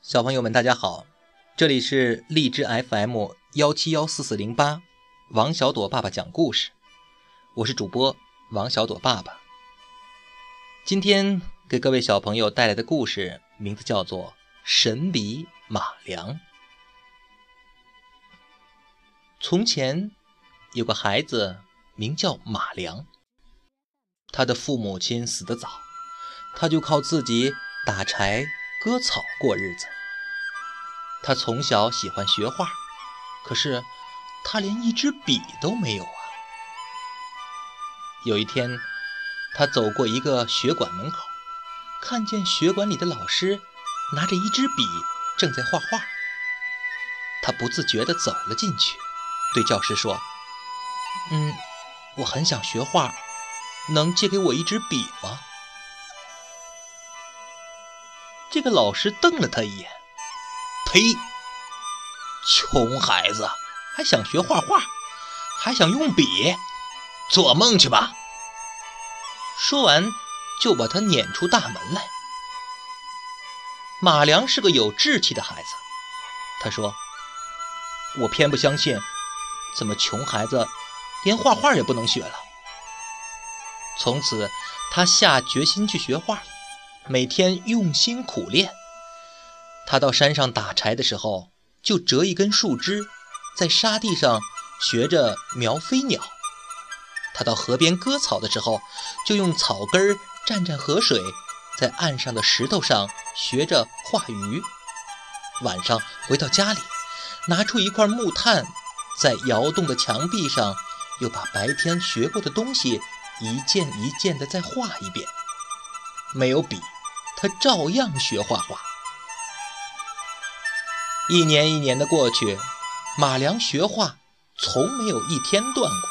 小朋友们，大家好，这里是荔枝 FM 幺七幺四四零八，王小朵爸爸讲故事，我是主播王小朵爸爸。今天给各位小朋友带来的故事名字叫做《神笔马良》。从前有个孩子名叫马良，他的父母亲死得早，他就靠自己打柴割草过日子。他从小喜欢学画，可是他连一支笔都没有啊。有一天，他走过一个学馆门口，看见学馆里的老师拿着一支笔正在画画。他不自觉地走了进去，对教师说：“嗯，我很想学画，能借给我一支笔吗？”这个老师瞪了他一眼。呸！穷孩子还想学画画，还想用笔，做梦去吧！说完，就把他撵出大门来。马良是个有志气的孩子，他说：“我偏不相信，怎么穷孩子连画画也不能学了？”从此，他下决心去学画，每天用心苦练。他到山上打柴的时候，就折一根树枝，在沙地上学着描飞鸟；他到河边割草的时候，就用草根蘸蘸河水，在岸上的石头上学着画鱼。晚上回到家里，拿出一块木炭，在窑洞的墙壁上，又把白天学过的东西一件一件的再画一遍。没有笔，他照样学画画。一年一年的过去，马良学画从没有一天断过。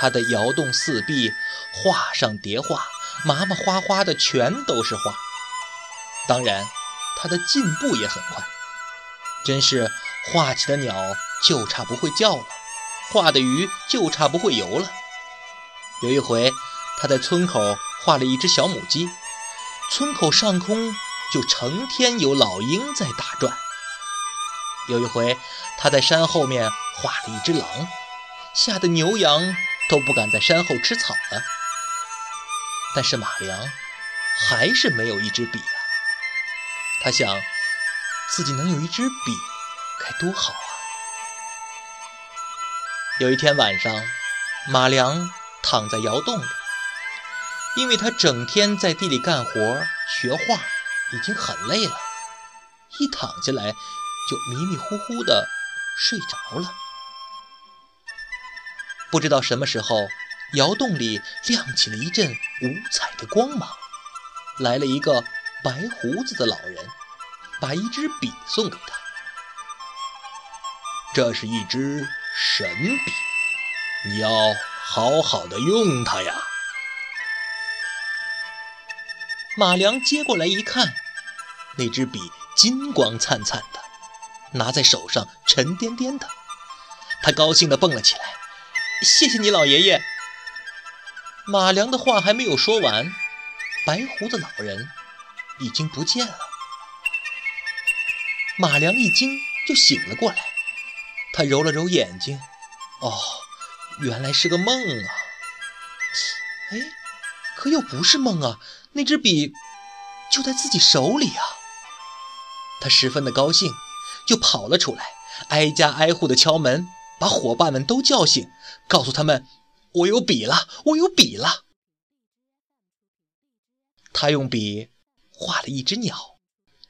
他的窑洞四壁，画上叠画，麻麻花花的全都是画。当然，他的进步也很快，真是画起的鸟就差不会叫了，画的鱼就差不会游了。有一回，他在村口画了一只小母鸡，村口上空就成天有老鹰在打转。有一回，他在山后面画了一只狼，吓得牛羊都不敢在山后吃草了。但是马良还是没有一支笔啊！他想，自己能有一支笔，该多好啊！有一天晚上，马良躺在窑洞里，因为他整天在地里干活学画，已经很累了，一躺下来。就迷迷糊糊的睡着了。不知道什么时候，窑洞里亮起了一阵五彩的光芒，来了一个白胡子的老人，把一支笔送给他。这是一支神笔，你要好好的用它呀。马良接过来一看，那支笔金光灿灿的。拿在手上，沉甸甸的。他高兴地蹦了起来：“谢谢你，老爷爷！”马良的话还没有说完，白胡子老人已经不见了。马良一惊，就醒了过来。他揉了揉眼睛：“哦，原来是个梦啊！哎，可又不是梦啊，那支笔就在自己手里啊！”他十分的高兴。就跑了出来，挨家挨户的敲门，把伙伴们都叫醒，告诉他们：“我有笔了，我有笔了。”他用笔画了一只鸟，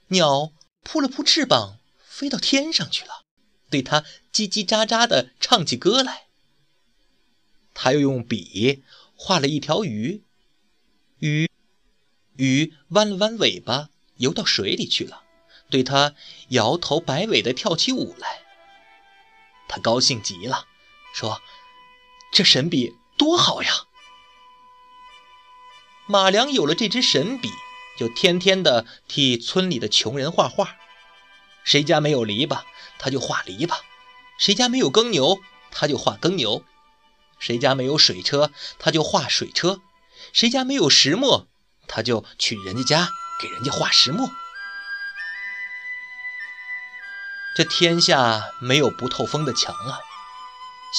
鸟扑了扑翅膀，飞到天上去了，对他叽叽喳喳地唱起歌来。他又用笔画了一条鱼，鱼鱼弯了弯尾巴，游到水里去了。对他摇头摆尾的跳起舞来，他高兴极了，说：“这神笔多好呀！”马良有了这支神笔，就天天的替村里的穷人画画。谁家没有篱笆，他就画篱笆；谁家没有耕牛，他就画耕牛；谁家没有水车，他就画水车；谁家没有石磨，他就去人家家给人家画石磨。这天下没有不透风的墙啊！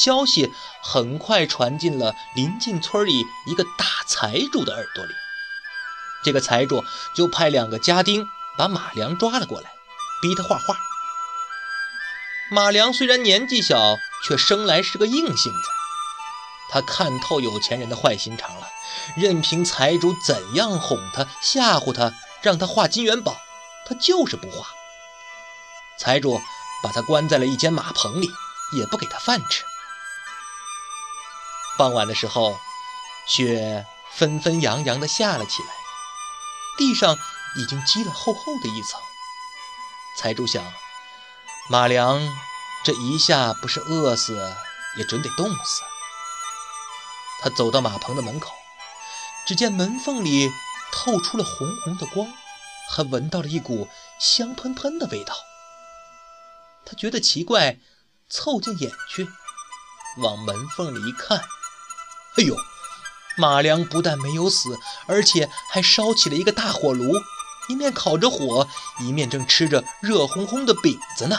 消息很快传进了临近村里一个大财主的耳朵里。这个财主就派两个家丁把马良抓了过来，逼他画画。马良虽然年纪小，却生来是个硬性子。他看透有钱人的坏心肠了，任凭财主怎样哄他、吓唬他，让他画金元宝，他就是不画。财主把他关在了一间马棚里，也不给他饭吃。傍晚的时候，雪纷纷扬扬地下了起来，地上已经积了厚厚的一层。财主想，马良这一下不是饿死，也准得冻死。他走到马棚的门口，只见门缝里透出了红红的光，还闻到了一股香喷喷的味道。他觉得奇怪，凑近眼去，往门缝里一看，哎呦，马良不但没有死，而且还烧起了一个大火炉，一面烤着火，一面正吃着热烘烘的饼子呢。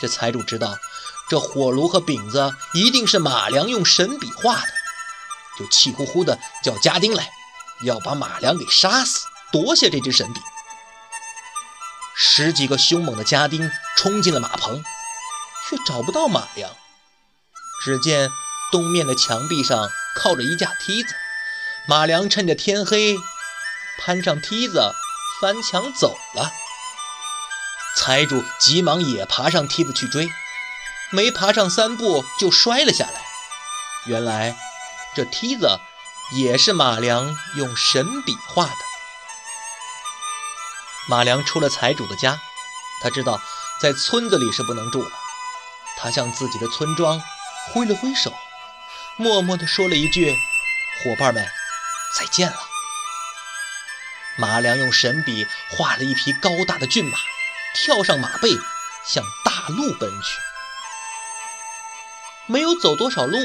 这财主知道，这火炉和饼子一定是马良用神笔画的，就气呼呼地叫家丁来，要把马良给杀死，夺下这支神笔。十几个凶猛的家丁冲进了马棚，却找不到马良。只见东面的墙壁上靠着一架梯子，马良趁着天黑攀上梯子，翻墙走了。财主急忙也爬上梯子去追，没爬上三步就摔了下来。原来这梯子也是马良用神笔画的。马良出了财主的家，他知道在村子里是不能住了。他向自己的村庄挥了挥手，默默地说了一句：“伙伴们，再见了。”马良用神笔画了一匹高大的骏马，跳上马背，向大路奔去。没有走多少路，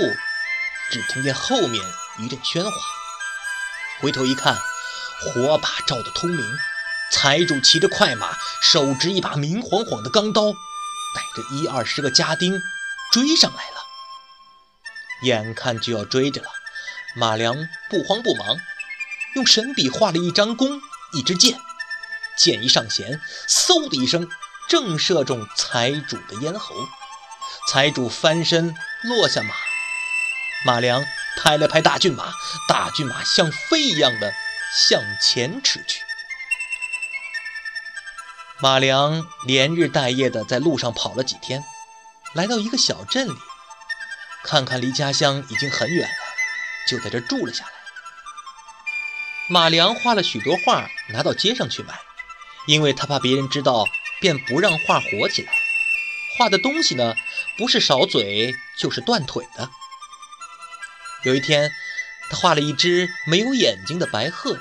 只听见后面一阵喧哗，回头一看，火把照得通明。财主骑着快马，手执一把明晃晃的钢刀，带着一二十个家丁追上来了。眼看就要追着了，马良不慌不忙，用神笔画了一张弓，一支箭。箭一上弦，嗖的一声，正射中财主的咽喉。财主翻身落下马，马良拍了拍大骏马，大骏马像飞一样的向前驰去。马良连日带夜的在路上跑了几天，来到一个小镇里，看看离家乡已经很远了，就在这住了下来。马良画了许多画，拿到街上去卖，因为他怕别人知道，便不让画火起来。画的东西呢，不是少嘴，就是断腿的。有一天，他画了一只没有眼睛的白鹤，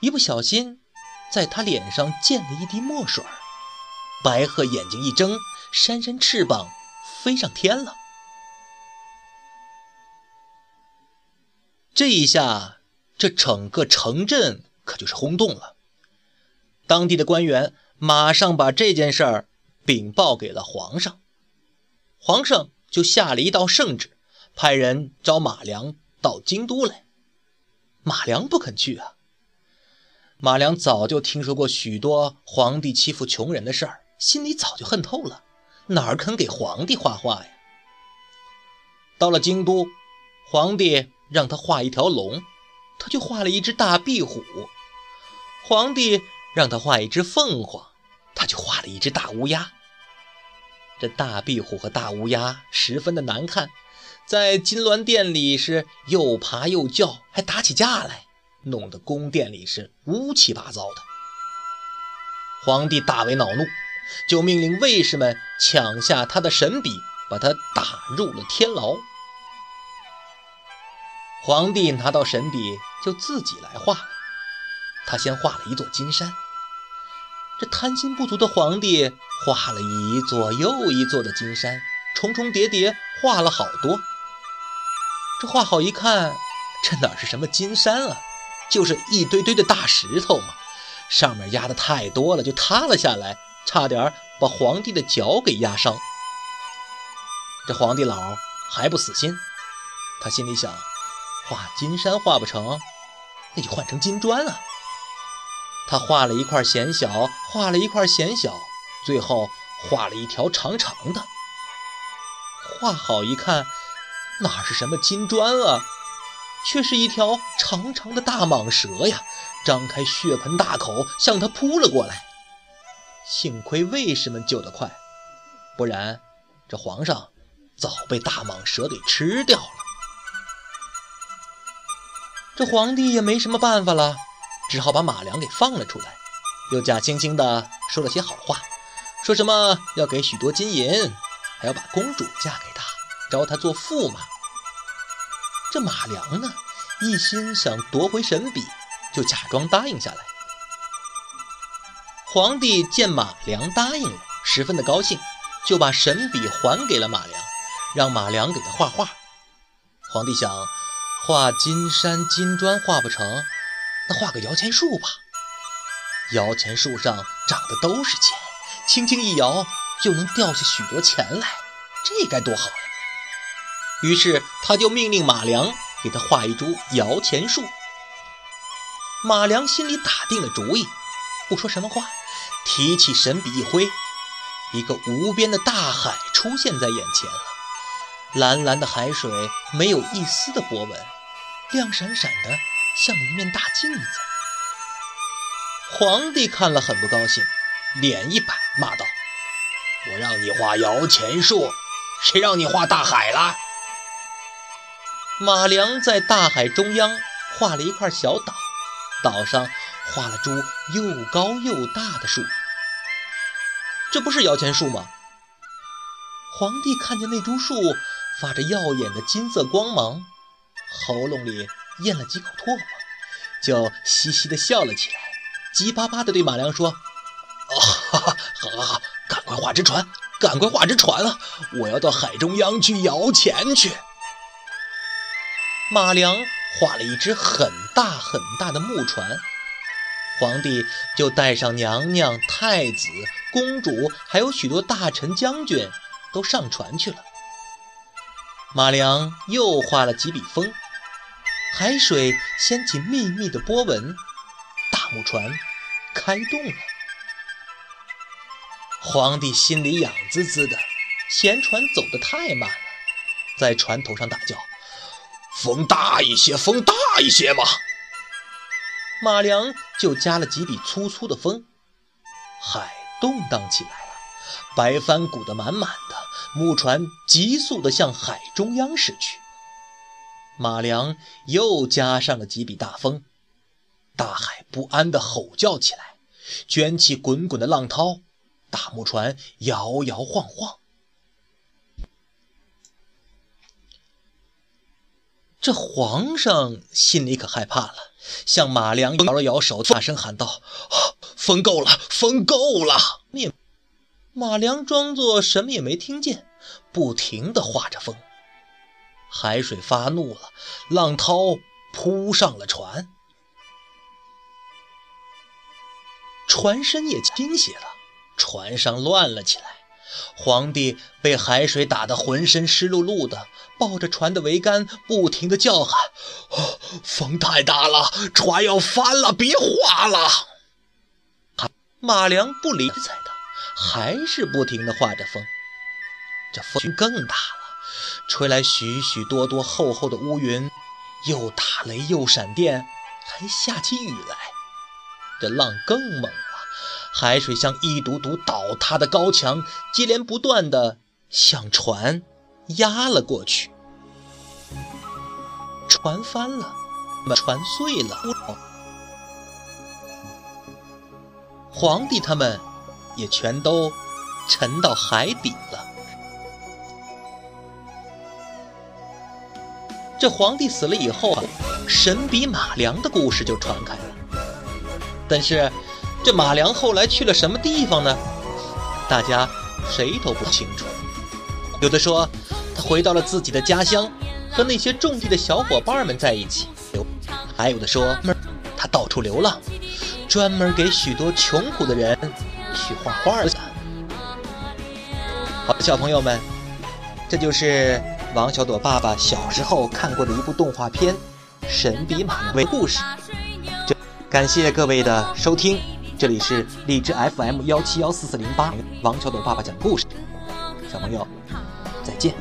一不小心。在他脸上溅了一滴墨水，白鹤眼睛一睁，扇扇翅膀飞上天了。这一下，这整个城镇可就是轰动了。当地的官员马上把这件事儿禀报给了皇上，皇上就下了一道圣旨，派人招马良到京都来。马良不肯去啊。马良早就听说过许多皇帝欺负穷人的事儿，心里早就恨透了，哪儿肯给皇帝画画呀？到了京都，皇帝让他画一条龙，他就画了一只大壁虎；皇帝让他画一只凤凰，他就画了一只大乌鸦。这大壁虎和大乌鸦十分的难看，在金銮殿里是又爬又叫，还打起架来。弄得宫殿里是乌七八糟的。皇帝大为恼怒，就命令卫士们抢下他的神笔，把他打入了天牢。皇帝拿到神笔，就自己来画了。他先画了一座金山。这贪心不足的皇帝画了一座又一座的金山，重重叠叠画了好多。这画好一看，这哪是什么金山啊？就是一堆堆的大石头嘛，上面压的太多了，就塌了下来，差点把皇帝的脚给压伤。这皇帝老还不死心，他心里想：画金山画不成，那就换成金砖啊。他画了一块显小，画了一块显小，最后画了一条长长的。画好一看，哪是什么金砖啊，却是一条长长的大蟒蛇呀！张开血盆大口向他扑了过来。幸亏卫士们救得快，不然这皇上早被大蟒蛇给吃掉了。这皇帝也没什么办法了。只好把马良给放了出来，又假惺惺的说了些好话，说什么要给许多金银，还要把公主嫁给他，招他做驸马。这马良呢，一心想夺回神笔，就假装答应下来。皇帝见马良答应了，十分的高兴，就把神笔还给了马良，让马良给他画画。皇帝想，画金山金砖画不成。那画个摇钱树吧，摇钱树上长的都是钱，轻轻一摇就能掉下许多钱来，这该多好呀！于是他就命令马良给他画一株摇钱树。马良心里打定了主意，不说什么话，提起神笔一挥，一个无边的大海出现在眼前了。蓝蓝的海水没有一丝的波纹，亮闪闪的。像一面大镜子，皇帝看了很不高兴，脸一摆，骂道：“我让你画摇钱树，谁让你画大海了？”马良在大海中央画了一块小岛，岛上画了株又高又大的树，这不是摇钱树吗？皇帝看见那株树发着耀眼的金色光芒，喉咙里。咽了几口唾沫，就嘻嘻地笑了起来，急巴巴地对马良说：“啊哦，好好好，赶快画只船，赶快画只船啊！我要到海中央去摇钱去。”马良画了一只很大很大的木船，皇帝就带上娘娘、太子、公主，还有许多大臣、将军，都上船去了。马良又画了几笔风。海水掀起密密的波纹，大木船开动了。皇帝心里痒滋滋的，嫌船走得太慢了，在船头上大叫：“风大一些，风大一些嘛！”马良就加了几笔粗粗的风，海动荡起来了，白帆鼓得满满的，木船急速地向海中央驶去。马良又加上了几笔大风，大海不安地吼叫起来，卷起滚滚的浪涛，大木船摇摇晃晃。这皇上心里可害怕了，向马良摇了摇手，大声喊道：“风够了，风够了！”马良装作什么也没听见，不停地画着风。海水发怒了，浪涛扑上了船，船身也倾斜了，船上乱了起来。皇帝被海水打得浑身湿漉漉的，抱着船的桅杆，不停地叫喊：“风太大了，船要翻了，别划了！”马良不理睬他，还是不停地画着风。这风更大了。吹来许许多多厚厚的乌云，又打雷又闪电，还下起雨来。这浪更猛了，海水像一堵堵倒塌的高墙，接连不断地向船压了过去。船翻了，船碎了，皇帝他们也全都沉到海底这皇帝死了以后啊，神笔马良的故事就传开了。但是，这马良后来去了什么地方呢？大家谁都不清楚。有的说他回到了自己的家乡，和那些种地的小伙伴们在一起；还有的说他到处流浪，专门给许多穷苦的人去画画的。好，小朋友们，这就是王小朵爸爸小时候看过的一部动画片《神笔马良》的故事。这感谢各位的收听，这里是荔枝 FM 幺七幺四四零八，王小朵爸爸讲故事。小朋友，再见。